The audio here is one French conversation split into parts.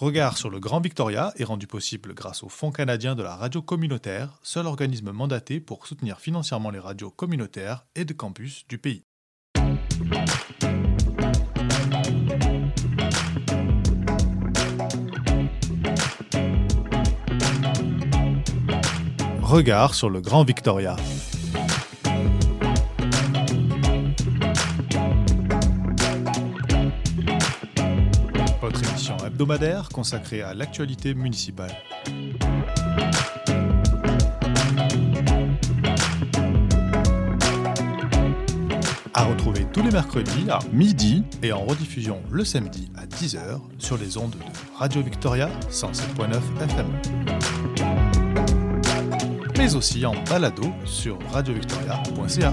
Regard sur le Grand Victoria est rendu possible grâce au Fonds canadien de la radio communautaire, seul organisme mandaté pour soutenir financièrement les radios communautaires et de campus du pays. Regard sur le Grand Victoria. Consacrée à l'actualité municipale. À retrouver tous les mercredis à midi et en rediffusion le samedi à 10h sur les ondes de Radio Victoria 107.9 FM. Mais aussi en balado sur radiovictoria.ca.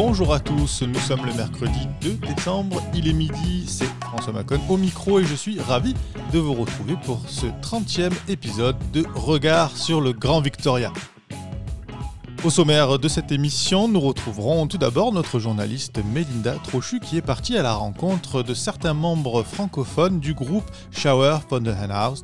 Bonjour à tous, nous sommes le mercredi 2 décembre, il est midi, c'est François Macon au micro et je suis ravi de vous retrouver pour ce 30e épisode de Regard sur le Grand Victoria. Au sommaire de cette émission, nous retrouverons tout d'abord notre journaliste Melinda Trochu qui est partie à la rencontre de certains membres francophones du groupe Shower for the Henhouse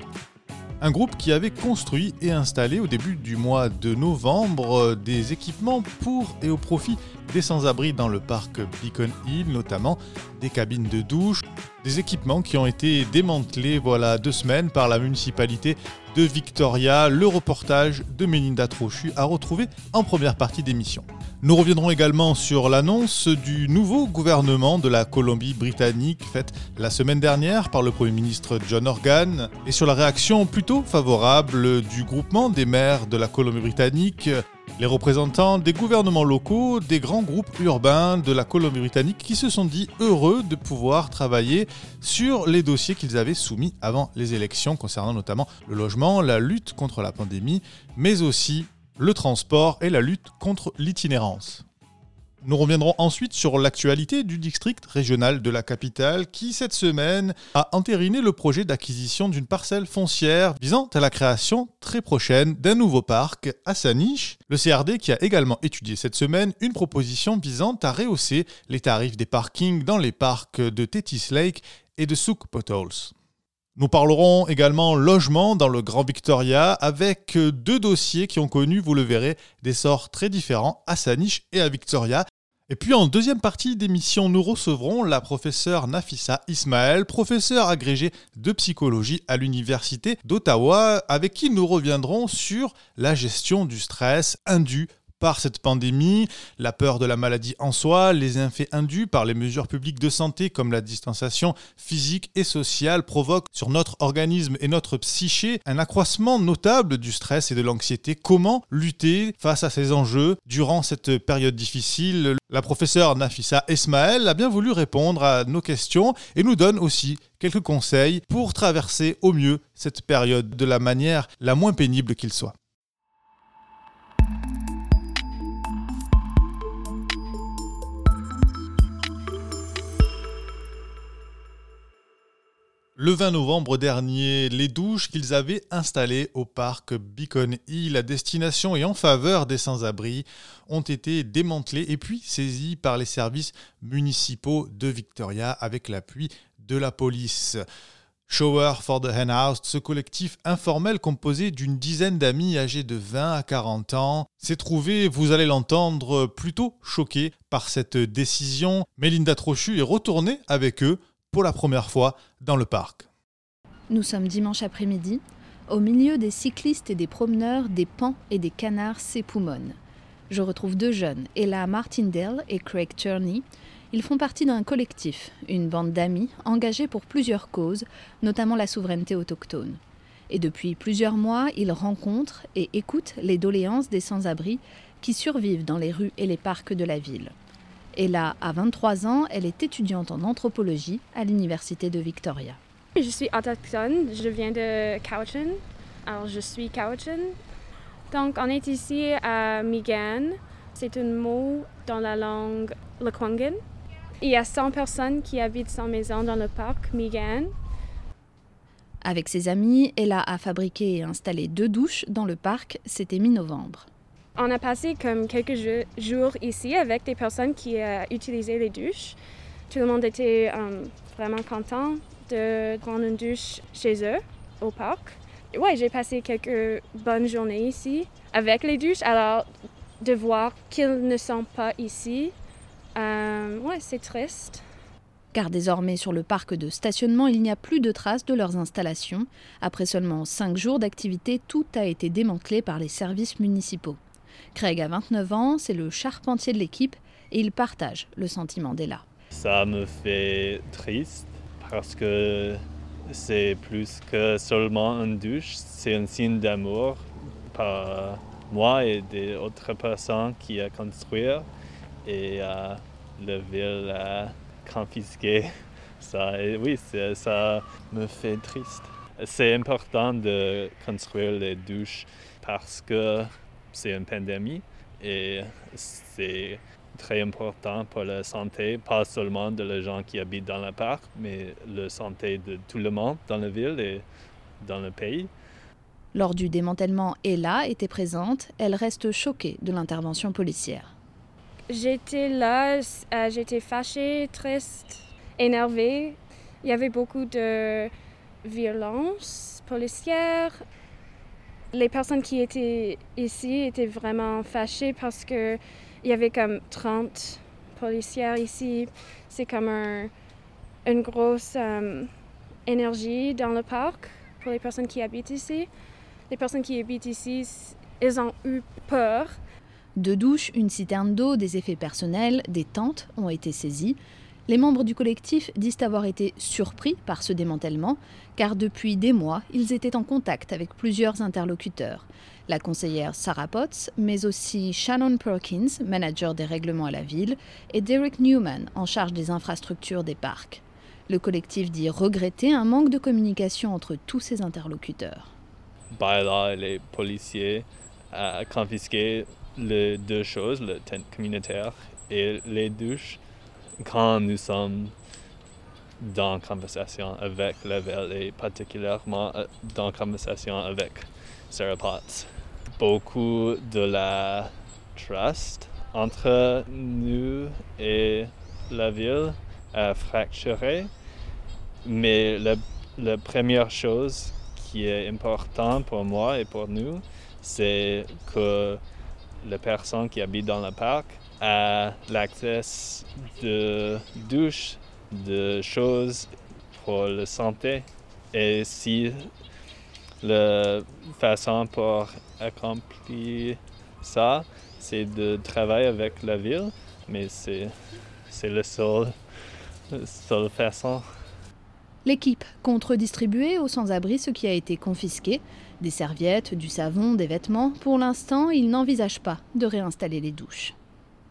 un groupe qui avait construit et installé au début du mois de novembre des équipements pour et au profit des sans-abri dans le parc Beacon Hill, notamment des cabines de douche, des équipements qui ont été démantelés voilà deux semaines par la municipalité de Victoria. Le reportage de Melinda Trochu a retrouvé en première partie d'émission. Nous reviendrons également sur l'annonce du nouveau gouvernement de la Colombie-Britannique faite la semaine dernière par le Premier ministre John Organ et sur la réaction plutôt favorable du groupement des maires de la Colombie-Britannique les représentants des gouvernements locaux, des grands groupes urbains de la Colombie-Britannique qui se sont dit heureux de pouvoir travailler sur les dossiers qu'ils avaient soumis avant les élections concernant notamment le logement, la lutte contre la pandémie, mais aussi le transport et la lutte contre l'itinérance. Nous reviendrons ensuite sur l'actualité du district régional de la capitale qui, cette semaine, a entériné le projet d'acquisition d'une parcelle foncière visant à la création très prochaine d'un nouveau parc à sa niche. Le CRD qui a également étudié cette semaine une proposition visant à rehausser les tarifs des parkings dans les parcs de Tetis Lake et de Souk Potholes. Nous parlerons également logement dans le Grand Victoria avec deux dossiers qui ont connu, vous le verrez, des sorts très différents à Saniche et à Victoria. Et puis en deuxième partie d'émission, nous recevrons la professeure Nafissa Ismaël, professeure agrégée de psychologie à l'Université d'Ottawa, avec qui nous reviendrons sur la gestion du stress indu par cette pandémie, la peur de la maladie en soi, les effets induits par les mesures publiques de santé comme la distanciation physique et sociale provoquent sur notre organisme et notre psyché un accroissement notable du stress et de l'anxiété. Comment lutter face à ces enjeux durant cette période difficile? La professeure Nafissa Esmaël a bien voulu répondre à nos questions et nous donne aussi quelques conseils pour traverser au mieux cette période de la manière la moins pénible qu'il soit. Le 20 novembre dernier, les douches qu'ils avaient installées au parc Beacon Hill à destination et en faveur des sans-abri ont été démantelées et puis saisies par les services municipaux de Victoria avec l'appui de la police. Shower for the Henhouse, ce collectif informel composé d'une dizaine d'amis âgés de 20 à 40 ans, s'est trouvé, vous allez l'entendre, plutôt choqué par cette décision. Melinda Trochu est retournée avec eux pour la première fois dans le parc. Nous sommes dimanche après-midi. Au milieu des cyclistes et des promeneurs, des pans et des canards s'époumonnent. Je retrouve deux jeunes, Ella Martindale et Craig Turney. Ils font partie d'un collectif, une bande d'amis engagés pour plusieurs causes, notamment la souveraineté autochtone. Et depuis plusieurs mois, ils rencontrent et écoutent les doléances des sans-abri qui survivent dans les rues et les parcs de la ville. Ella a 23 ans, elle est étudiante en anthropologie à l'Université de Victoria. Je suis autochtone, je viens de Cowichan. Alors je suis Cowichan. Donc on est ici à Migan. C'est un mot dans la langue Lekwungen. Il y a 100 personnes qui habitent sans maison dans le parc Migan. Avec ses amis, Ella a fabriqué et installé deux douches dans le parc, c'était mi-novembre. On a passé comme quelques jours ici avec des personnes qui euh, utilisaient les douches. Tout le monde était euh, vraiment content de prendre une douche chez eux, au parc. Ouais, j'ai passé quelques bonnes journées ici avec les douches. Alors, de voir qu'ils ne sont pas ici, euh, ouais, c'est triste. Car désormais sur le parc de stationnement, il n'y a plus de traces de leurs installations. Après seulement cinq jours d'activité, tout a été démantelé par les services municipaux. Craig a 29 ans, c'est le charpentier de l'équipe et il partage le sentiment d'Ella. Ça me fait triste parce que c'est plus que seulement une douche, c'est un signe d'amour par moi et des autres personnes qui a construit et euh, la ville a confisqué ça. Oui, ça me fait triste. C'est important de construire les douches parce que c'est une pandémie et c'est très important pour la santé, pas seulement de les gens qui habitent dans le parc, mais la santé de tout le monde dans la ville et dans le pays. Lors du démantèlement, Ella était présente. Elle reste choquée de l'intervention policière. J'étais là, euh, j'étais fâchée, triste, énervée. Il y avait beaucoup de violence policière les personnes qui étaient ici étaient vraiment fâchées parce que il y avait comme 30 policières ici. C'est comme une grosse euh, énergie dans le parc pour les personnes qui habitent ici. Les personnes qui habitent ici, elles ont eu peur. Deux douches, une citerne d'eau, des effets personnels, des tentes ont été saisies. Les membres du collectif disent avoir été surpris par ce démantèlement, car depuis des mois, ils étaient en contact avec plusieurs interlocuteurs. La conseillère Sarah Potts, mais aussi Shannon Perkins, manager des règlements à la ville, et Derek Newman, en charge des infrastructures des parcs. Le collectif dit regretter un manque de communication entre tous ces interlocuteurs. Là, les policiers ont confisqué les deux choses, le communautaire et les douches quand nous sommes dans conversation avec la ville et particulièrement euh, dans conversation avec Sarah Potts. Beaucoup de la trust entre nous et la ville a fracturé, mais la première chose qui est importante pour moi et pour nous, c'est que les personnes qui habitent dans le parc à l'accès de douches, de choses pour la santé. Et si la façon pour accomplir ça, c'est de travailler avec la ville, mais c'est, c'est la seule, seule façon. L'équipe compte redistribuer aux sans-abri ce qui a été confisqué, des serviettes, du savon, des vêtements. Pour l'instant, ils n'envisagent pas de réinstaller les douches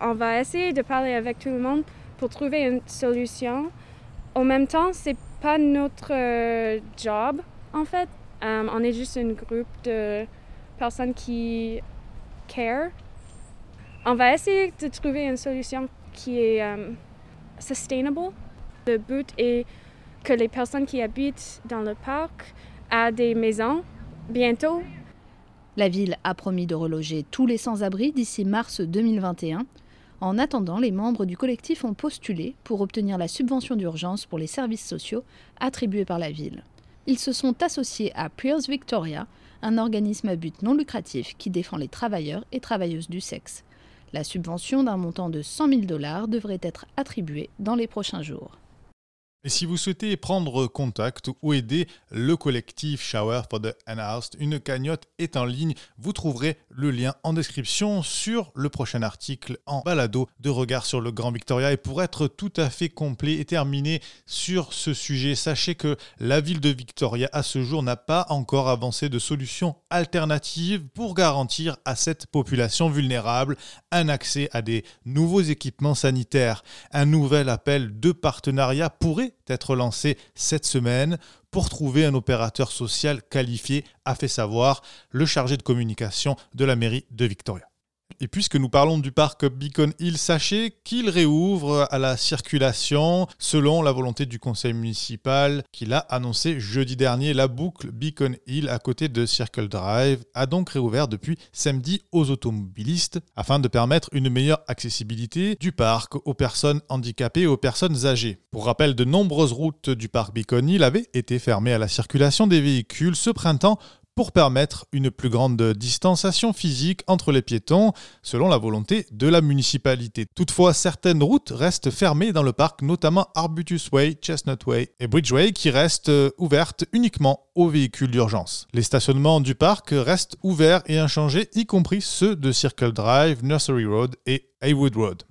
on va essayer de parler avec tout le monde pour trouver une solution. En même temps, c'est pas notre euh, job, en fait. Euh, on est juste un groupe de personnes qui care. On va essayer de trouver une solution qui est euh, sustainable. Le but est que les personnes qui habitent dans le parc aient des maisons bientôt. La ville a promis de reloger tous les sans-abri d'ici mars 2021. En attendant, les membres du collectif ont postulé pour obtenir la subvention d'urgence pour les services sociaux attribués par la ville. Ils se sont associés à Peers Victoria, un organisme à but non lucratif qui défend les travailleurs et travailleuses du sexe. La subvention d'un montant de 100 000 dollars devrait être attribuée dans les prochains jours. Et si vous souhaitez prendre contact ou aider le collectif Shower for the Unhoused, une cagnotte est en ligne. Vous trouverez le lien en description sur le prochain article en balado de regard sur le Grand Victoria. Et pour être tout à fait complet et terminé sur ce sujet, sachez que la ville de Victoria à ce jour n'a pas encore avancé de solutions alternatives pour garantir à cette population vulnérable un accès à des nouveaux équipements sanitaires. Un nouvel appel de partenariat pourrait être lancé cette semaine pour trouver un opérateur social qualifié, a fait savoir le chargé de communication de la mairie de Victoria. Et puisque nous parlons du parc Beacon Hill, sachez qu'il réouvre à la circulation selon la volonté du conseil municipal qu'il a annoncé jeudi dernier. La boucle Beacon Hill à côté de Circle Drive a donc réouvert depuis samedi aux automobilistes afin de permettre une meilleure accessibilité du parc aux personnes handicapées et aux personnes âgées. Pour rappel, de nombreuses routes du parc Beacon Hill avaient été fermées à la circulation des véhicules ce printemps pour permettre une plus grande distanciation physique entre les piétons, selon la volonté de la municipalité. Toutefois, certaines routes restent fermées dans le parc, notamment Arbutus Way, Chestnut Way et Bridgeway, qui restent euh, ouvertes uniquement aux véhicules d'urgence. Les stationnements du parc restent ouverts et inchangés, y compris ceux de Circle Drive, Nursery Road et Haywood Road.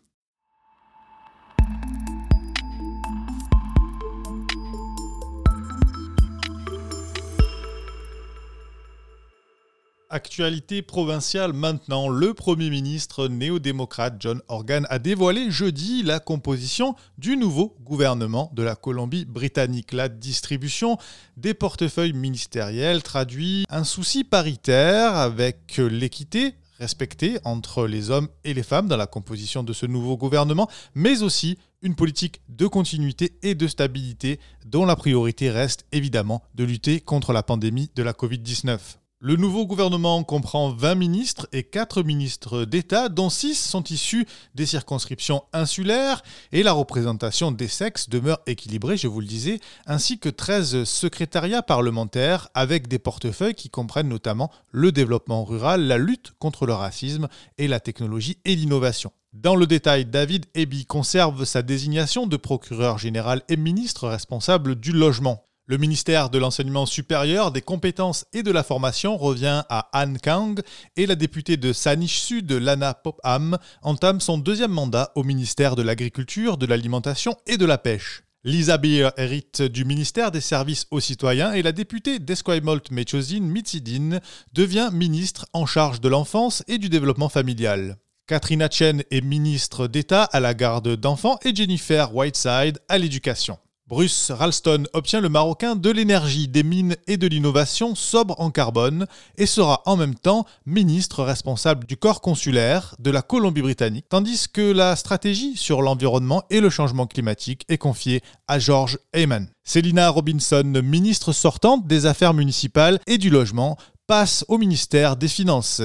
Actualité provinciale maintenant, le Premier ministre néo-démocrate John Organ a dévoilé jeudi la composition du nouveau gouvernement de la Colombie-Britannique. La distribution des portefeuilles ministériels traduit un souci paritaire avec l'équité respectée entre les hommes et les femmes dans la composition de ce nouveau gouvernement, mais aussi une politique de continuité et de stabilité dont la priorité reste évidemment de lutter contre la pandémie de la Covid-19. Le nouveau gouvernement comprend 20 ministres et 4 ministres d'État, dont 6 sont issus des circonscriptions insulaires, et la représentation des sexes demeure équilibrée, je vous le disais, ainsi que 13 secrétariats parlementaires avec des portefeuilles qui comprennent notamment le développement rural, la lutte contre le racisme et la technologie et l'innovation. Dans le détail, David Eby conserve sa désignation de procureur général et ministre responsable du logement. Le ministère de l'Enseignement supérieur, des compétences et de la formation revient à Anne Kang et la députée de Sanish Sud, Lana Popham, entame son deuxième mandat au ministère de l'Agriculture, de l'Alimentation et de la Pêche. Lisa Beer hérite du ministère des Services aux citoyens et la députée d'Esquimalt Mechozin Mitsidin devient ministre en charge de l'enfance et du développement familial. Katrina Chen est ministre d'État à la garde d'enfants et Jennifer Whiteside à l'éducation. Bruce Ralston obtient le Marocain de l'énergie, des mines et de l'innovation sobre en carbone et sera en même temps ministre responsable du corps consulaire de la Colombie-Britannique, tandis que la stratégie sur l'environnement et le changement climatique est confiée à George Heyman. Selina Robinson, ministre sortante des Affaires municipales et du Logement, passe au ministère des Finances.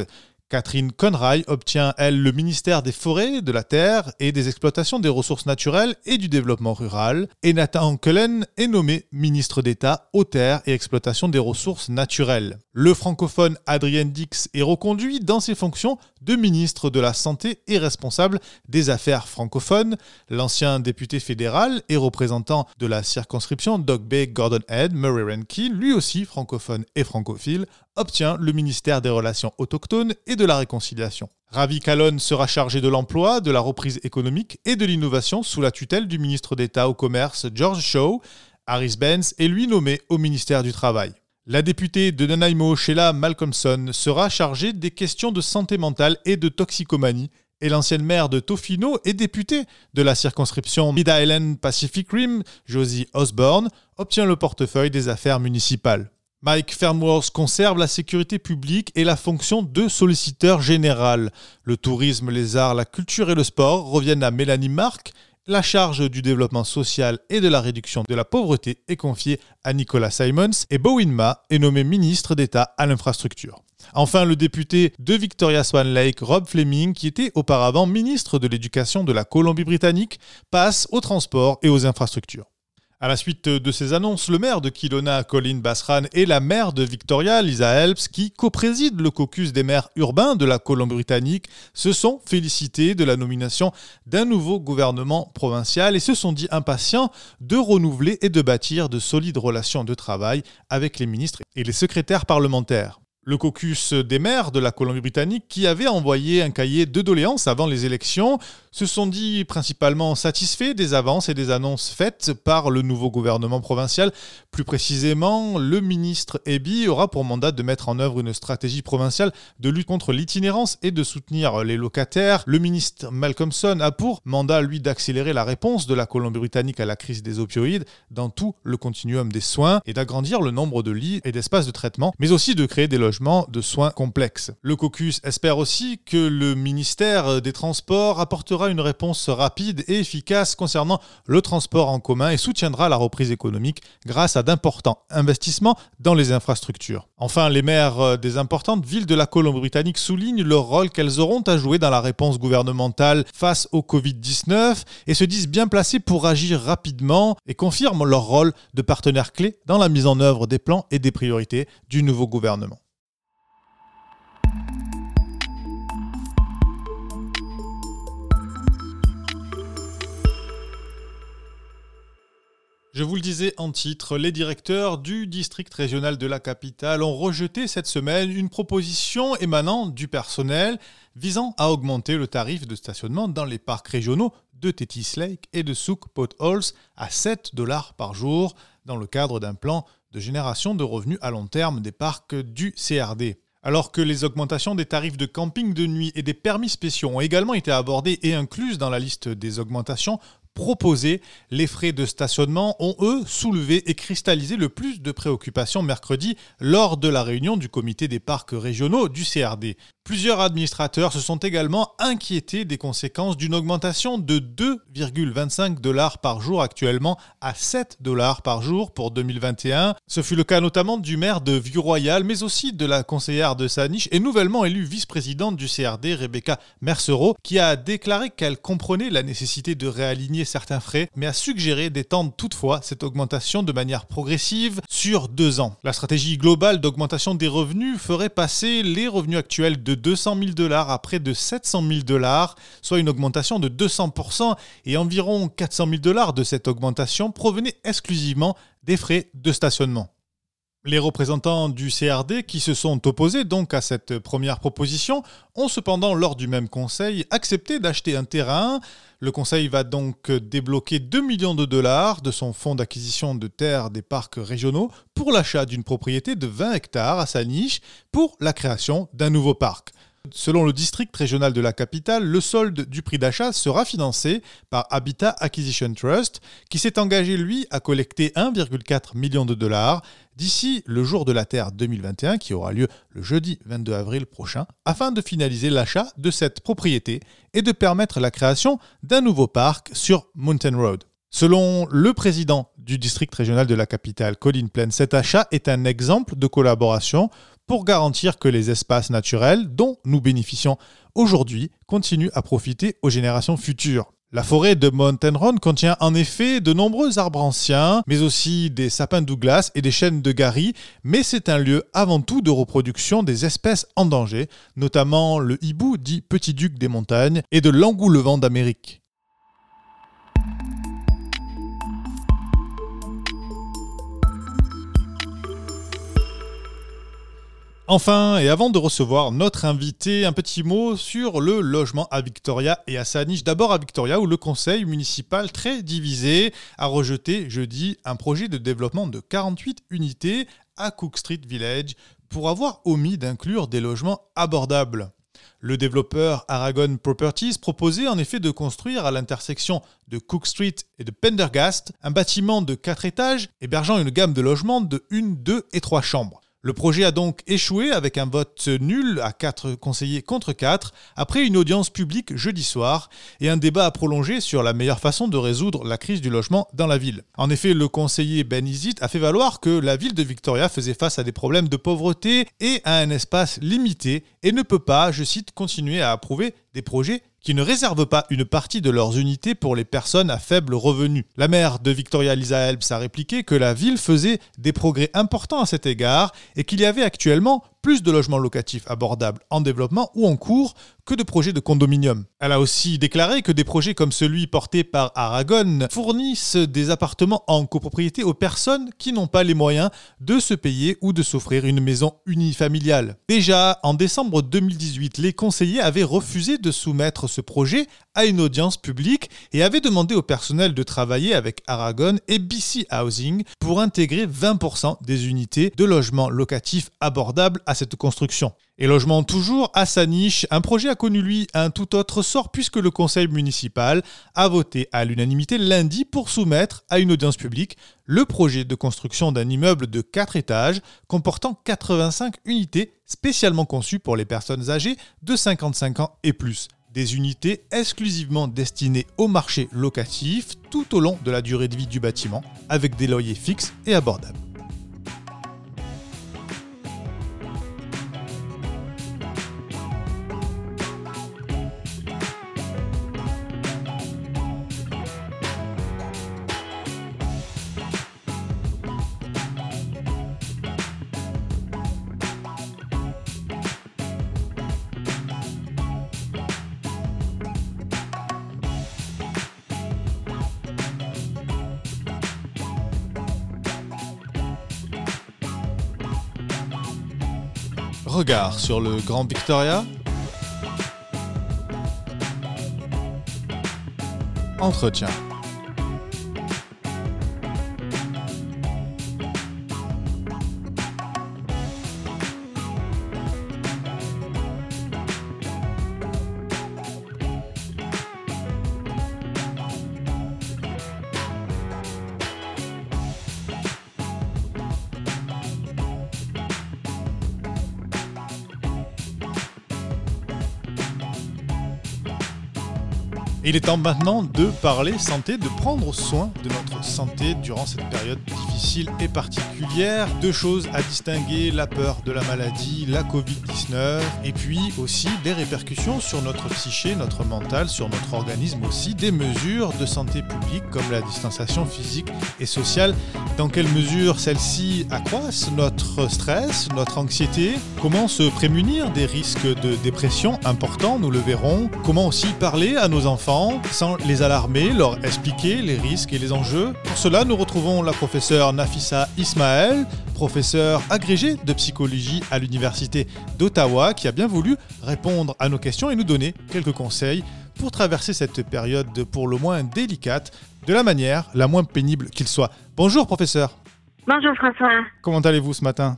Catherine Conray obtient, elle, le ministère des Forêts, de la Terre et des Exploitations des Ressources naturelles et du Développement rural. Et Nathan Cullen est nommé ministre d'État aux Terres et Exploitation des Ressources naturelles. Le francophone Adrien Dix est reconduit dans ses fonctions de ministre de la Santé et responsable des affaires francophones. L'ancien député fédéral et représentant de la circonscription Dog Bay Gordon Head, Murray Renke, lui aussi francophone et francophile, obtient le ministère des Relations autochtones et de la Réconciliation. Ravi Kalon sera chargé de l'emploi, de la reprise économique et de l'innovation sous la tutelle du ministre d'État au commerce George Shaw. Harris Benz est lui nommé au ministère du Travail. La députée de Nanaimo, Sheila Malcolmson, sera chargée des questions de santé mentale et de toxicomanie et l'ancienne maire de Tofino et députée de la circonscription Mid-Island Pacific Rim, Josie Osborne, obtient le portefeuille des affaires municipales. Mike Fernworth conserve la sécurité publique et la fonction de solliciteur général. Le tourisme, les arts, la culture et le sport reviennent à Mélanie Mark. La charge du développement social et de la réduction de la pauvreté est confiée à Nicolas Simons et Bowen Ma est nommé ministre d'État à l'infrastructure. Enfin, le député de Victoria Swan Lake, Rob Fleming, qui était auparavant ministre de l'Éducation de la Colombie-Britannique, passe au transport et aux infrastructures. À la suite de ces annonces, le maire de Kilona, Colin Basran, et la maire de Victoria, Lisa Helps, qui co-préside le caucus des maires urbains de la Colombie-Britannique, se sont félicités de la nomination d'un nouveau gouvernement provincial et se sont dit impatients de renouveler et de bâtir de solides relations de travail avec les ministres et les secrétaires parlementaires. Le caucus des maires de la Colombie-Britannique qui avait envoyé un cahier de doléances avant les élections se sont dit principalement satisfaits des avances et des annonces faites par le nouveau gouvernement provincial. Plus précisément, le ministre Ebi aura pour mandat de mettre en œuvre une stratégie provinciale de lutte contre l'itinérance et de soutenir les locataires. Le ministre Malcolmson a pour mandat, lui, d'accélérer la réponse de la Colombie-Britannique à la crise des opioïdes dans tout le continuum des soins et d'agrandir le nombre de lits et d'espaces de traitement, mais aussi de créer des logements de soins complexes. Le caucus espère aussi que le ministère des Transports apportera une réponse rapide et efficace concernant le transport en commun et soutiendra la reprise économique grâce à d'importants investissements dans les infrastructures. Enfin, les maires des importantes villes de la Colombie-Britannique soulignent le rôle qu'elles auront à jouer dans la réponse gouvernementale face au Covid-19 et se disent bien placées pour agir rapidement et confirment leur rôle de partenaire clé dans la mise en œuvre des plans et des priorités du nouveau gouvernement. Je vous le disais en titre, les directeurs du district régional de la capitale ont rejeté cette semaine une proposition émanant du personnel visant à augmenter le tarif de stationnement dans les parcs régionaux de Tetis Lake et de Souk Potholes à 7 dollars par jour dans le cadre d'un plan de génération de revenus à long terme des parcs du CRD. Alors que les augmentations des tarifs de camping de nuit et des permis spéciaux ont également été abordées et incluses dans la liste des augmentations proposés, les frais de stationnement ont, eux, soulevé et cristallisé le plus de préoccupations mercredi lors de la réunion du comité des parcs régionaux du CRD. Plusieurs administrateurs se sont également inquiétés des conséquences d'une augmentation de 2,25 dollars par jour actuellement à 7 dollars par jour pour 2021. Ce fut le cas notamment du maire de Vieux-Royal, mais aussi de la conseillère de Saniche et nouvellement élue vice-présidente du CRD, Rebecca Mercereau, qui a déclaré qu'elle comprenait la nécessité de réaligner certains frais, mais a suggéré d'étendre toutefois cette augmentation de manière progressive sur deux ans. La stratégie globale d'augmentation des revenus ferait passer les revenus actuels de 200 000 dollars à près de 700 000 dollars, soit une augmentation de 200%, et environ 400 000 dollars de cette augmentation provenaient exclusivement des frais de stationnement. Les représentants du CRD qui se sont opposés donc à cette première proposition ont cependant lors du même conseil accepté d'acheter un terrain. Le conseil va donc débloquer 2 millions de dollars de son fonds d'acquisition de terres des parcs régionaux pour l'achat d'une propriété de 20 hectares à sa niche pour la création d'un nouveau parc. Selon le district régional de la capitale, le solde du prix d'achat sera financé par Habitat Acquisition Trust, qui s'est engagé, lui, à collecter 1,4 million de dollars d'ici le jour de la Terre 2021, qui aura lieu le jeudi 22 avril prochain, afin de finaliser l'achat de cette propriété et de permettre la création d'un nouveau parc sur Mountain Road. Selon le président du district régional de la capitale, Colin Plain, cet achat est un exemple de collaboration pour garantir que les espaces naturels dont nous bénéficions aujourd'hui continuent à profiter aux générations futures. La forêt de Mountain Run contient en effet de nombreux arbres anciens, mais aussi des sapins Douglas et des chênes de Gary, mais c'est un lieu avant tout de reproduction des espèces en danger, notamment le hibou dit petit duc des montagnes et de l'engoulevent d'Amérique. Enfin, et avant de recevoir notre invité, un petit mot sur le logement à Victoria et à sa niche. D'abord à Victoria, où le conseil municipal, très divisé, a rejeté jeudi un projet de développement de 48 unités à Cook Street Village pour avoir omis d'inclure des logements abordables. Le développeur Aragon Properties proposait en effet de construire à l'intersection de Cook Street et de Pendergast un bâtiment de 4 étages hébergeant une gamme de logements de 1, 2 et 3 chambres. Le projet a donc échoué avec un vote nul à 4 conseillers contre 4 après une audience publique jeudi soir et un débat à prolonger sur la meilleure façon de résoudre la crise du logement dans la ville. En effet, le conseiller Ben Izit a fait valoir que la ville de Victoria faisait face à des problèmes de pauvreté et à un espace limité et ne peut pas, je cite, continuer à approuver des projets qui ne réservent pas une partie de leurs unités pour les personnes à faible revenu. La maire de Victoria Lisa Helps a répliqué que la ville faisait des progrès importants à cet égard et qu'il y avait actuellement plus de logements locatifs abordables en développement ou en cours que de projets de condominium. Elle a aussi déclaré que des projets comme celui porté par Aragon fournissent des appartements en copropriété aux personnes qui n'ont pas les moyens de se payer ou de s'offrir une maison unifamiliale. Déjà en décembre 2018, les conseillers avaient refusé de soumettre ce projet à une audience publique et avaient demandé au personnel de travailler avec Aragon et BC Housing pour intégrer 20% des unités de logements locatifs abordables à construction. Et logement toujours à sa niche, un projet a connu lui un tout autre sort puisque le conseil municipal a voté à l'unanimité lundi pour soumettre à une audience publique le projet de construction d'un immeuble de 4 étages comportant 85 unités spécialement conçues pour les personnes âgées de 55 ans et plus. Des unités exclusivement destinées au marché locatif tout au long de la durée de vie du bâtiment avec des loyers fixes et abordables. Sur le Grand Victoria. Entretien. Il est temps maintenant de parler santé, de prendre soin de notre santé durant cette période difficile et particulière. Deux choses à distinguer, la peur de la maladie, la Covid-19, et puis aussi des répercussions sur notre psyché, notre mental, sur notre organisme aussi, des mesures de santé publique comme la distanciation physique et sociale. Dans quelle mesure celles-ci accroissent notre stress, notre anxiété? Comment se prémunir des risques de dépression importants, nous le verrons Comment aussi parler à nos enfants sans les alarmer, leur expliquer les risques et les enjeux? Pour cela, nous retrouvons la professeure Nafissa Ismaël, professeure agrégée de psychologie à l'Université d'Ottawa, qui a bien voulu répondre à nos questions et nous donner quelques conseils pour traverser cette période pour le moins délicate de la manière la moins pénible qu'il soit. Bonjour professeur. Bonjour François. Comment allez-vous ce matin?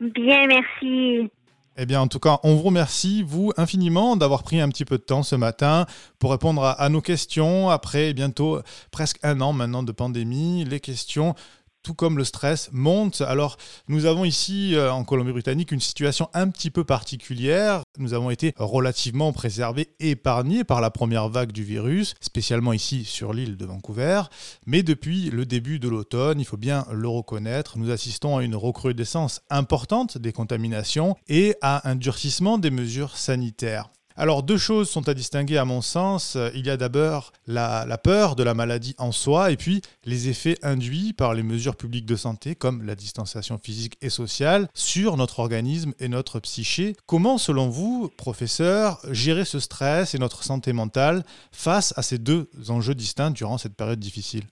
Bien, merci. Eh bien, en tout cas, on vous remercie, vous, infiniment, d'avoir pris un petit peu de temps ce matin pour répondre à, nos questions. Après bientôt presque un an maintenant de pandémie, les questions tout comme le stress, monte. Alors, nous avons ici euh, en Colombie-Britannique une situation un petit peu particulière. Nous avons été relativement préservés, épargnés par la première vague du virus, spécialement ici sur l'île de Vancouver. Mais depuis le début de l'automne, il faut bien le reconnaître, nous assistons à une recrudescence importante des contaminations et à un durcissement des mesures sanitaires. Alors deux choses sont à distinguer à mon sens. Il y a d'abord la, peur de la maladie en soi et puis les effets induits par les mesures publiques de santé comme la distanciation physique et sociale sur notre organisme et notre psyché. Comment selon vous, professeur, gérer ce stress et notre santé mentale face à ces deux enjeux distincts durant cette période difficile?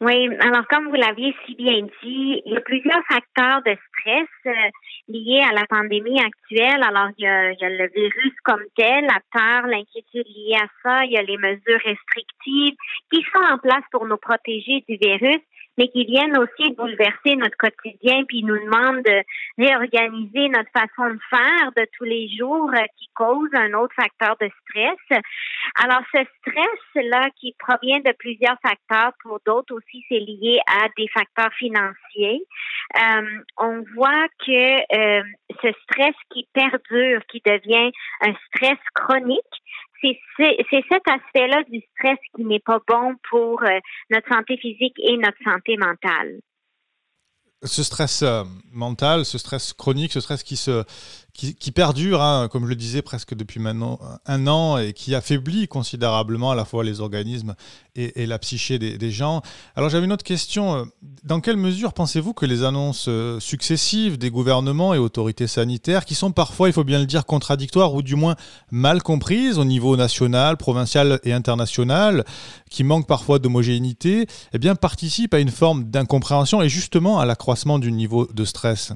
Oui, alors comme vous l'aviez si bien dit, il y a plusieurs facteurs de stress euh, à la pandémie actuelle. Alors, il y, a, il y, a, le virus comme tel, la peur, l'inquiétude liée à ça, il y a les mesures restrictives qui sont en place pour nous protéger du virus mais qui viennent aussi bouleverser notre quotidien, puis nous demandent de réorganiser notre façon de faire de tous les jours euh, qui cause un autre facteur de stress. Alors, ce stress-là qui provient de plusieurs facteurs, pour d'autres aussi, c'est lié à des facteurs financiers. Euh, on voit que euh, ce stress qui perdure, qui devient un stress chronique, c'est cet aspect-là du stress qui n'est pas bon pour euh, notre santé physique et notre santé mentale. Ce stress euh, mental, ce stress chronique, ce stress qui, se, qui, perdure, hein, comme je le disais, presque depuis maintenant un an et qui affaiblit considérablement à la fois les organismes et, la psyché des, gens. Alors j'avais une autre question. Dans quelle mesure pensez-vous que les annonces euh, successives des gouvernements et autorités sanitaires, qui sont parfois, il faut bien le dire, contradictoires ou du moins mal comprises au niveau national, provincial et international, qui manquent parfois d'homogénéité, eh bien participent à une forme d'incompréhension et justement à la du niveau de stress?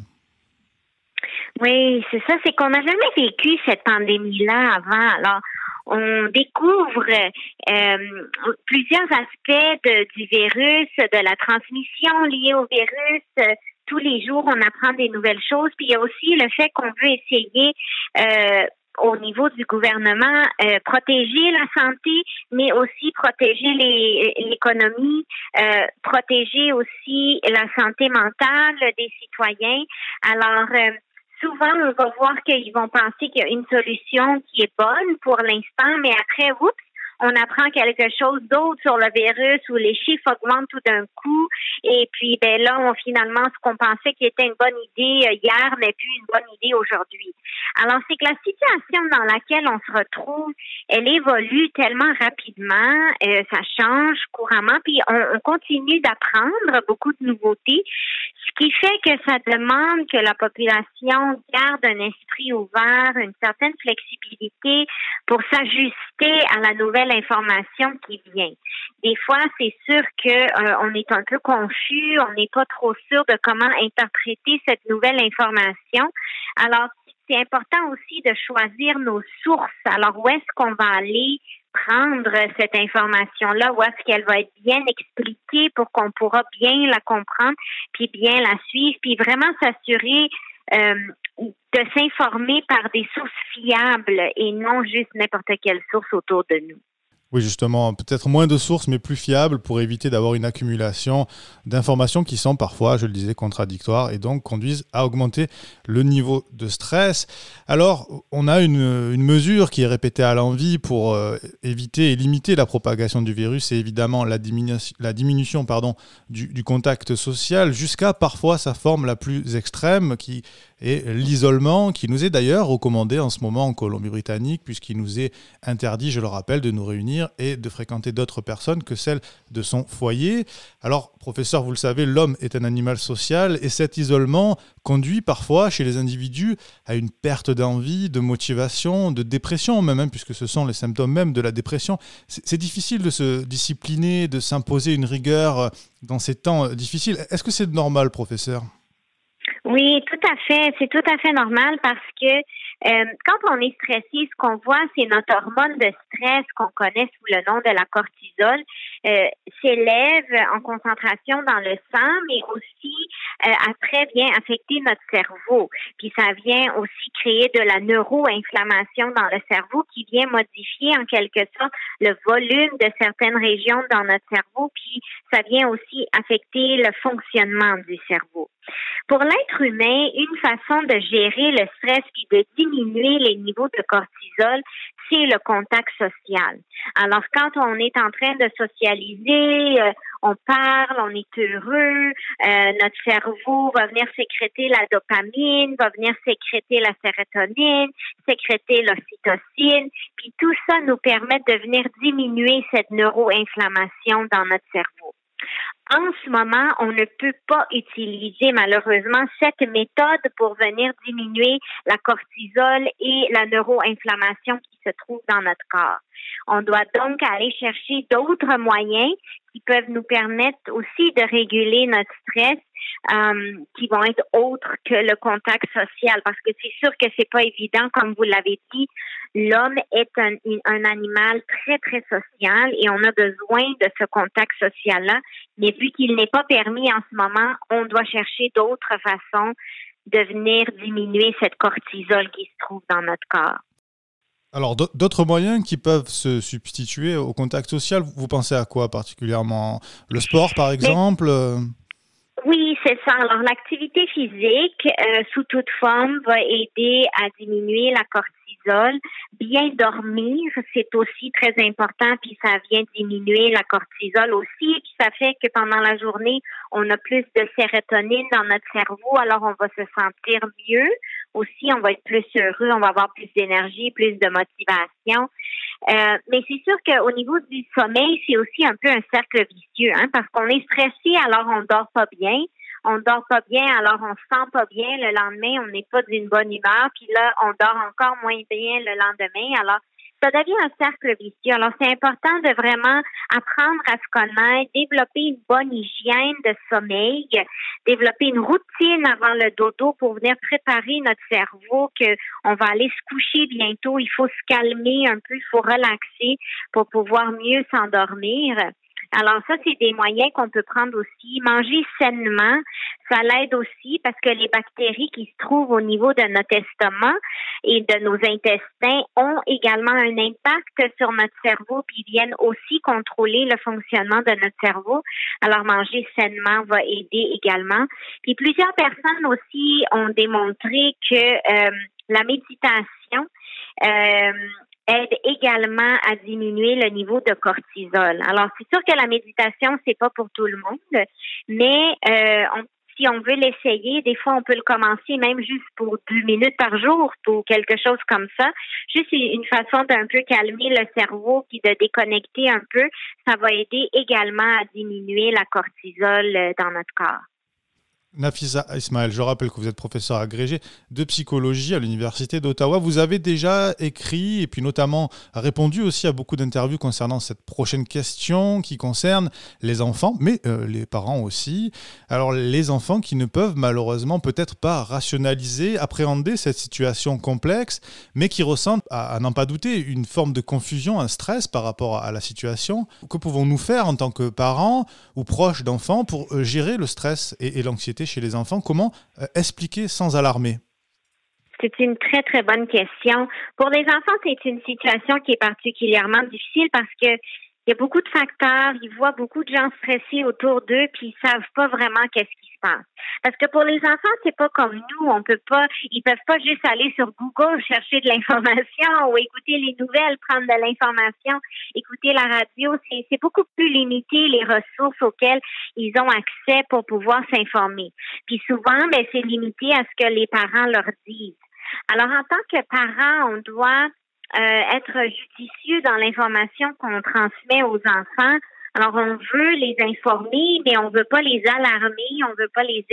Oui, c'est ça, c'est qu'on n'a jamais vécu cette pandémie-là avant. Alors, on découvre euh, plusieurs aspects du virus, de la transmission liée au virus. tous les jours, on apprend des nouvelles choses. Puis il y a aussi le fait qu'on veut essayer euh, au niveau du gouvernement, euh, protéger la santé, mais aussi protéger l'économie, euh, protéger aussi la santé mentale des citoyens. Alors, euh, souvent, on va voir qu'ils vont penser qu'il y a une solution qui est bonne pour l'instant, mais après, oups, on apprend quelque chose d'autre sur le virus où les chiffres augmentent tout d'un coup. Et puis, ben là, on, finalement, ce qu'on pensait qui était une bonne idée euh, hier n'est plus une bonne idée aujourd'hui. Alors, c'est que la situation dans laquelle on se retrouve, elle évolue tellement rapidement, euh, ça change couramment, puis on, on continue d'apprendre beaucoup de nouveautés, ce qui fait que ça demande que la population garde un esprit ouvert, une certaine flexibilité pour s'ajuster à la nouvelle information qui vient. Des fois, c'est sûr que euh, on est un peu confus, on n'est pas trop sûr de comment interpréter cette nouvelle information. Alors, c'est important aussi de choisir nos sources. Alors, où est-ce qu'on va aller prendre cette information-là, où est-ce qu'elle va être bien expliquée pour qu'on pourra bien la comprendre, puis bien la suivre, puis vraiment s'assurer euh, de s'informer par des sources fiables et non juste n'importe quelle source autour de nous? Oui, justement, peut-être moins de sources, mais plus fiables pour éviter d'avoir une accumulation d'informations qui sont parfois, je le disais, contradictoires et donc conduisent à augmenter le niveau de stress. Alors, on a une, mesure qui est répétée à l'envie pour euh, éviter et limiter la propagation du virus, c'est évidemment la, diminution, du contact social jusqu'à parfois sa forme la plus extrême qui est l'isolement, qui nous est d'ailleurs recommandé en ce moment en Colombie-Britannique, puisqu'il nous est interdit, je le rappelle, de nous réunir et de fréquenter d'autres personnes que celles de son foyer. Alors, professeur, vous le savez, l'homme est un animal social et cet isolement conduit parfois chez les individus à une perte d'envie, de motivation, de dépression même, hein, puisque ce sont les symptômes même de la dépression. C'est difficile de se discipliner, de s'imposer une rigueur dans ces temps difficiles. Est-ce que c'est normal, professeur? Oui, C'est tout à fait normal parce que euh, quand on est stressé, ce qu'on voit, c'est notre hormone de stress qu'on connaît sous le nom de la cortisol euh, s'élève en concentration dans le sang, mais aussi euh, après vient affecter notre cerveau. Puis ça vient aussi créer de la neuroinflammation dans le cerveau qui vient modifier en quelque sorte le volume de certaines régions dans notre cerveau. Puis ça vient aussi affecter le fonctionnement du cerveau. Pour l'être humain, une façon de gérer le stress puis de diminuer les niveaux de cortisol, le contact social. Alors, quand on est en train de socialiser, euh, on parle, on est heureux, euh, notre cerveau va venir sécréter la dopamine, va venir sécréter la sérotonine, sécréter l'ocytocine, puis tout ça nous permet de venir diminuer cette neuroinflammation dans notre cerveau. En ce moment, on ne peut pas utiliser malheureusement cette méthode pour venir diminuer la cortisol et la neuroinflammation se trouve dans notre corps. On doit donc aller chercher d'autres moyens qui peuvent nous permettre aussi de réguler notre stress, euh, qui vont être autres que le contact social, parce que c'est sûr que c'est pas évident, comme vous l'avez dit, l'homme est un, animal très très social et on a besoin de ce contact social-là, mais vu qu'il n'est pas permis en ce moment, on doit chercher d'autres façons de venir diminuer cette cortisol qui se trouve dans notre corps. Alors, d'autres moyens qui peuvent se substituer au contact social, vous pensez à quoi particulièrement? Le sport, par exemple Oui, c'est ça. Alors, l'activité physique, euh, sous toute forme, va aider à diminuer la cortisol cortisol. Bien dormir, c'est aussi très important, puis ça vient diminuer la cortisol aussi, puis ça fait que pendant la journée, on a plus de sérotonine dans notre cerveau, alors on va se sentir mieux. Aussi, on va être plus heureux, on va avoir plus d'énergie, plus de motivation. Euh, mais c'est sûr qu'au niveau du sommeil, c'est aussi un peu un cercle vicieux, hein, parce qu'on est stressé, alors on dort pas bien on dort pas bien, alors on se sent pas bien. Le lendemain, on n'est pas d'une bonne humeur, puis là, on dort encore moins bien le lendemain. Alors, ça devient un cercle vicieux. Alors, c'est important de vraiment apprendre à se connaître, développer une bonne hygiène de sommeil, développer une routine avant le dodo pour venir préparer notre cerveau que on va aller se coucher bientôt. Il faut se calmer un peu, il faut relaxer pour pouvoir mieux s'endormir. Alors ça, c'est des moyens qu'on peut prendre aussi. Manger sainement, ça l'aide aussi parce que les bactéries qui se trouvent au niveau de notre estomac et de nos intestins ont également un impact sur notre cerveau puis viennent aussi contrôler le fonctionnement de notre cerveau. Alors manger sainement va aider également. Puis plusieurs personnes aussi ont démontré que euh, la méditation euh, aide également à diminuer le niveau de cortisol. Alors, c'est sûr que la méditation, c'est pas pour tout le monde, mais euh, si on veut l'essayer, des fois, on peut le commencer même juste pour deux minutes par jour ou quelque chose comme ça. Juste une façon d'un peu calmer le cerveau puis de déconnecter un peu. Ça va aider également à diminuer la cortisol euh, dans notre corps. Nafisa Ismaël, je rappelle que vous êtes professeur agrégé de psychologie à l'Université d'Ottawa. Vous avez déjà écrit et puis notamment répondu aussi à beaucoup d'interviews concernant cette prochaine question qui concerne les enfants, mais euh, les parents aussi. Alors les enfants qui ne peuvent malheureusement peut-être pas rationaliser, appréhender cette situation complexe, mais qui ressentent, à, n'en pas douter, une forme de confusion, un stress par rapport à, la situation. Que pouvons-nous faire en tant que parents ou proches d'enfants pour euh, gérer le stress et l'anxiété chez les enfants. Comment euh, expliquer sans alarmer? C'est une très, très bonne question. Pour les enfants, c'est une situation qui est particulièrement difficile parce que il y a beaucoup de facteurs, ils voient beaucoup de gens stressés autour d'eux, puis ils savent pas vraiment qu'est-ce qui Parce que pour les enfants, c'est pas comme nous, on peut pas, ils peuvent pas juste aller sur Google chercher de l'information ou écouter les nouvelles, prendre de l'information, écouter la radio. C'est beaucoup plus limité les ressources auxquelles ils ont accès pour pouvoir s'informer. Puis souvent, ben c'est limité à ce que les parents leur disent. Alors en tant que parent, on doit euh, être judicieux dans l'information qu'on transmet aux enfants. Alors, on veut les informer, mais on veut pas les alarmer, on veut pas les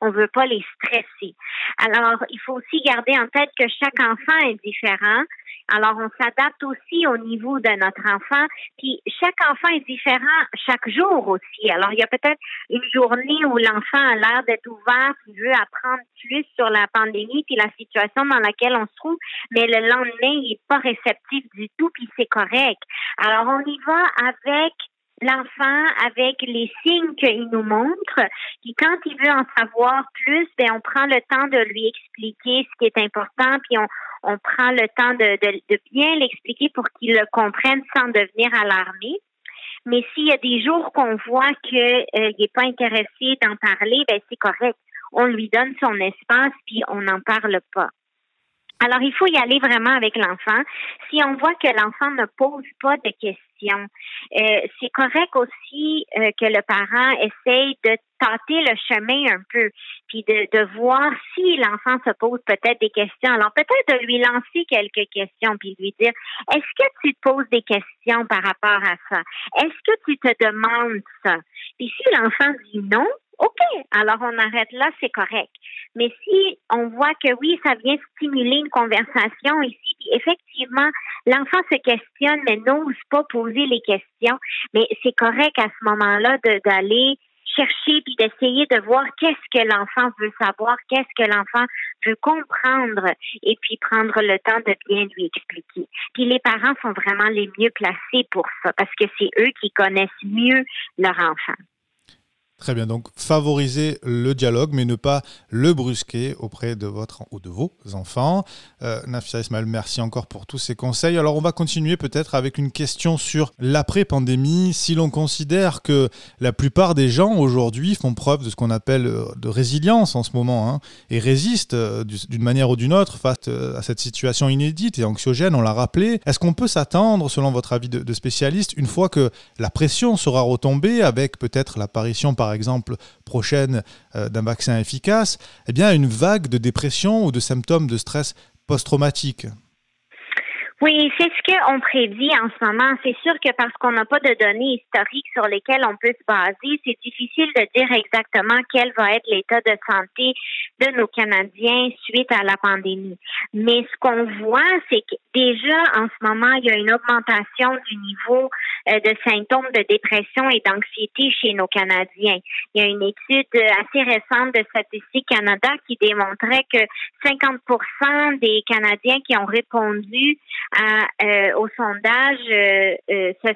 on veut pas les stresser. Alors, il faut aussi garder en tête que chaque enfant est différent. Alors, on s'adapte aussi au niveau de notre enfant. Puis, chaque enfant est différent chaque jour aussi. Alors, il y a peut-être une journée où l'enfant a l'air d'être ouvert, qui veut apprendre plus sur la pandémie puis la situation dans laquelle on se trouve, mais le lendemain, il n'est pas réceptif du tout, puis c'est correct. Alors, on y va avec l'enfant avec les signes qu'il nous montre. Puis quand il veut en savoir plus, ben on prend le temps de lui expliquer ce qui est important, puis on, on prend le temps de, de, bien l'expliquer pour qu'il le comprenne sans devenir alarmé. Mais s'il y a des jours qu'on voit qu'il euh, n'est pas intéressé d'en parler, ben c'est correct. On lui donne son espace puis on n'en parle pas. Alors, il faut y aller vraiment avec l'enfant. Si on voit que l'enfant ne pose pas de questions, euh, c'est correct aussi euh, que le parent essaye de tâter le chemin un peu, puis de, de voir si l'enfant se pose peut-être des questions. Alors, peut-être de lui lancer quelques questions, puis lui dire, est-ce que tu te poses des questions par rapport à ça? Est-ce que tu te demandes ça? Puis si l'enfant dit non, OK, alors on arrête là, c'est correct. Mais si on voit que oui, ça vient stimuler une conversation ici, puis effectivement, l'enfant se questionne, mais n'ose pas poser les questions, mais c'est correct à ce moment-là d'aller chercher puis d'essayer de voir qu'est-ce que l'enfant veut savoir, qu'est-ce que l'enfant veut comprendre et puis prendre le temps de bien lui expliquer. Puis les parents sont vraiment les mieux placés pour ça parce que c'est eux qui connaissent mieux leur enfant. Très bien, donc favoriser le dialogue, mais ne pas le brusquer auprès de votre ou de vos enfants. Euh, Nafisa Ismail, merci encore pour tous ces conseils. Alors on va continuer peut-être avec une question sur l'après-pandémie. Si l'on considère que la plupart des gens aujourd'hui font preuve de ce qu'on appelle euh, de résilience en ce moment, hein, et résistent euh, d'une manière ou d'une autre face euh, à cette situation inédite et anxiogène, on l'a rappelé, est-ce qu'on peut s'attendre, selon votre avis de, de spécialiste, une fois que la pression sera retombée avec peut-être l'apparition par exemple, prochaine euh, d'un vaccin efficace, eh bien, une vague de dépression ou de symptômes de stress post-traumatique. Oui, c'est ce qu'on prédit en ce moment. C'est sûr que parce qu'on n'a pas de données historiques sur lesquelles on peut se baser, c'est difficile de dire exactement quel va être l'état de santé de nos Canadiens suite à la pandémie. Mais ce qu'on voit, c'est que déjà en ce moment, il y a une augmentation du niveau euh, de symptômes de dépression et d'anxiété chez nos Canadiens. Il y a une étude assez récente de Statistique Canada qui démontrait que 50 des Canadiens qui ont répondu euh, au sondage euh, euh, se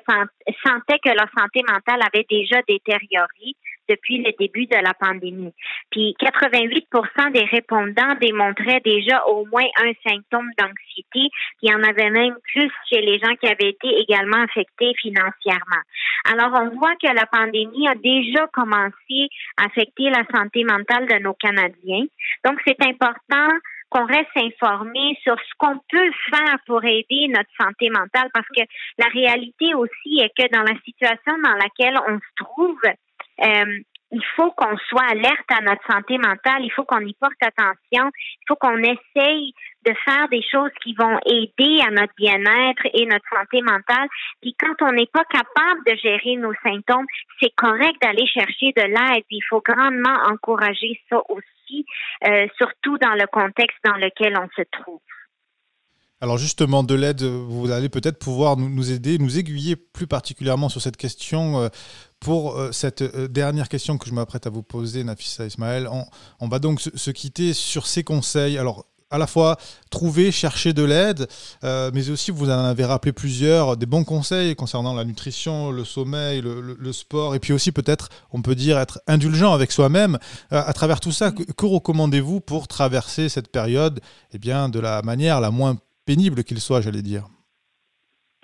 sentaient que leur santé mentale avait déjà détérioré depuis le début de la pandémie. Puis 88 des répondants démontraient déjà au moins un symptôme d'anxiété, puis il y en avait même plus chez les gens qui avaient été également affectés financièrement. Alors on voit que la pandémie a déjà commencé à affecter la santé mentale de nos Canadiens. Donc c'est important qu'on reste informé sur ce qu'on peut faire pour aider notre santé mentale parce que la réalité aussi est que dans la situation dans laquelle on se trouve, euh, il faut qu'on soit alerte à notre santé mentale, il faut qu'on y porte attention, il faut qu'on essaye de faire des choses qui vont aider à notre bien-être et notre santé mentale. Puis quand on n'est pas capable de gérer nos symptômes, c'est correct d'aller chercher de l'aide. Il faut grandement encourager ça aussi, euh, surtout dans le contexte dans lequel on se trouve. Alors justement, de l'aide, vous allez peut-être pouvoir nous, aider, nous aiguiller plus particulièrement sur cette question. Euh, pour euh, cette euh, dernière question que je m'apprête à vous poser, Nafissa Ismaël, on, va donc se, quitter sur ces conseils. Alors, à la fois trouver, chercher de l'aide, mais aussi vous en avez rappelé plusieurs, des bons conseils concernant la nutrition, le sommeil, le, sport, et puis aussi peut-être, on peut dire, être indulgent avec soi-même. à travers tout ça, que, que recommandez-vous pour traverser cette période eh bien, de la manière la moins pénible qu'il soit, j'allais dire.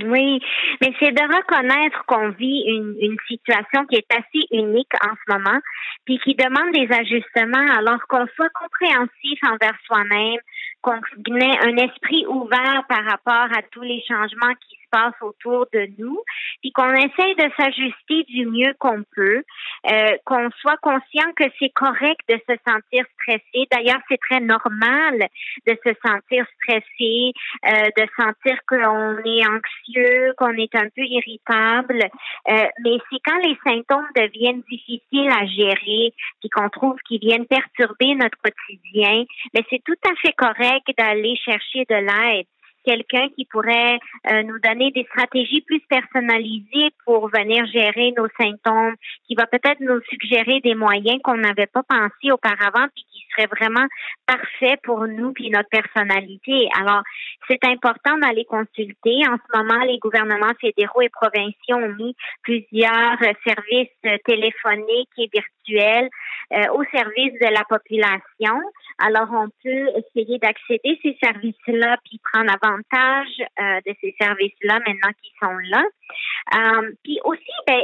Oui, mais c'est de reconnaître qu'on vit une, situation qui est assez unique en ce moment, puis qui demande des ajustements, alors qu'on soit compréhensif envers soi-même, qu'on ait un esprit ouvert par rapport à tous les changements qui se passent autour de nous, puis qu'on essaye de s'ajuster du mieux qu'on peut, euh, qu'on soit conscient que c'est correct de se sentir stressé. D'ailleurs, c'est très normal de se sentir stressé, euh, de sentir qu'on est anxieux, qu'on est un peu irritable. Euh, mais c'est quand les symptômes deviennent difficiles à gérer, puis qu'on trouve qu'ils viennent perturber notre quotidien, mais c'est tout à fait correct d'aller chercher de l'aide quelqu'un qui pourrait euh, nous donner des stratégies plus personnalisées pour venir gérer nos symptômes, qui va peut-être nous suggérer des moyens qu'on n'avait pas pensé auparavant, puis qui seraient vraiment parfaits pour nous puis notre personnalité. Alors, c'est important d'aller consulter. En ce moment, les gouvernements fédéraux et provinciaux ont mis plusieurs services téléphoniques et virtuels euh, au service de la population. Alors, on peut essayer d'accéder à ces services-là puis prendre euh, de ces services-là maintenant qu'ils sont là. Euh, puis aussi, ben,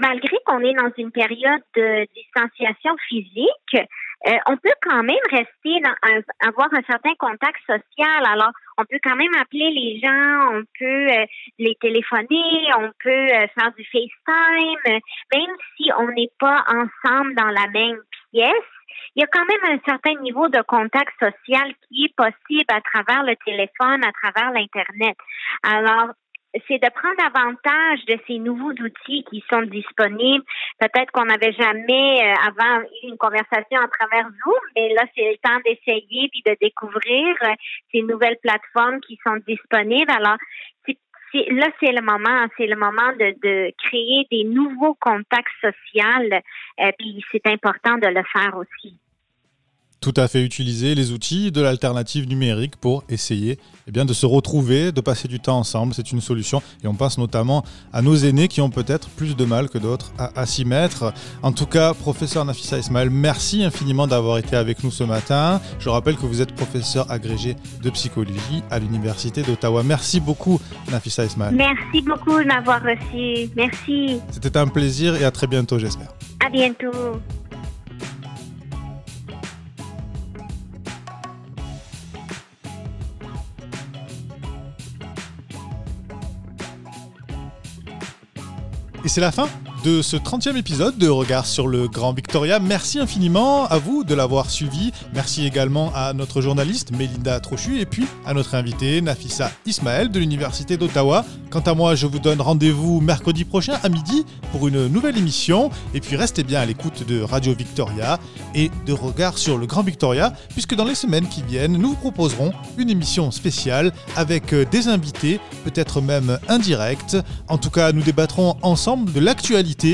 malgré qu'on est dans une période de distanciation physique, euh, on peut quand même rester avoir un certain contact social. Alors, on peut quand même appeler les gens, on peut les téléphoner, on peut faire du FaceTime, même si on n'est pas ensemble dans la même pièce. Il y a quand même un certain niveau de contact social qui est possible à travers le téléphone, à travers l'Internet. Alors, c'est de prendre avantage de ces nouveaux outils qui sont disponibles. Peut-être qu'on n'avait jamais euh, avant eu une conversation à travers Zoom, mais là, c'est le temps d'essayer puis de découvrir euh, ces nouvelles plateformes qui sont disponibles. Alors, là, c'est le moment, c'est le moment de, de, créer des nouveaux contacts sociaux, euh, puis c'est important de le faire aussi. Tout à fait utiliser les outils de l'alternative numérique pour essayer eh bien, de se retrouver, de passer du temps ensemble. C'est une solution. Et on pense notamment à nos aînés qui ont peut-être plus de mal que d'autres à, s'y mettre. En tout cas, professeur Nafisa Ismaël, merci infiniment d'avoir été avec nous ce matin. Je rappelle que vous êtes professeur agrégé de psychologie à l'Université d'Ottawa. Merci beaucoup, Nafisa Ismaël. Merci beaucoup de m'avoir reçu. Merci. C'était un plaisir et à très bientôt, j'espère. À bientôt. Et c'est la fin de ce 30e épisode de Regard sur le Grand Victoria. Merci infiniment à vous de l'avoir suivi. Merci également à notre journaliste Mélinda Trochu et puis à notre invité Nafissa Ismaël de l'Université d'Ottawa. Quant à moi, je vous donne rendez-vous mercredi prochain à midi pour une nouvelle émission. Et puis restez bien à l'écoute de Radio Victoria et de Regard sur le Grand Victoria, puisque dans les semaines qui viennent, nous vous proposerons une émission spéciale avec des invités, peut-être même indirects. En tout cas, nous débattrons ensemble de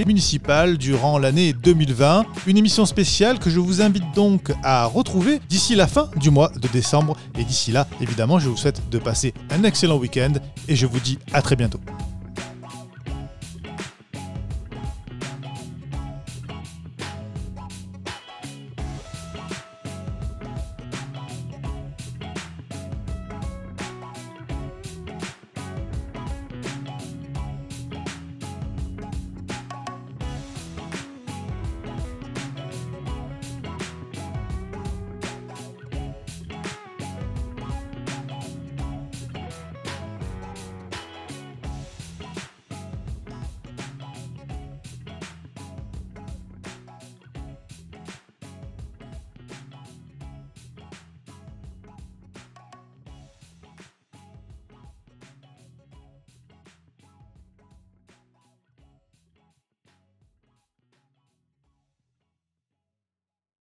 municipale durant l'année 2020. Une émission spéciale que je vous invite donc à retrouver d'ici la fin du mois de décembre. Et d'ici là, évidemment, je vous souhaite de passer un excellent week-end et je vous dis à très bientôt.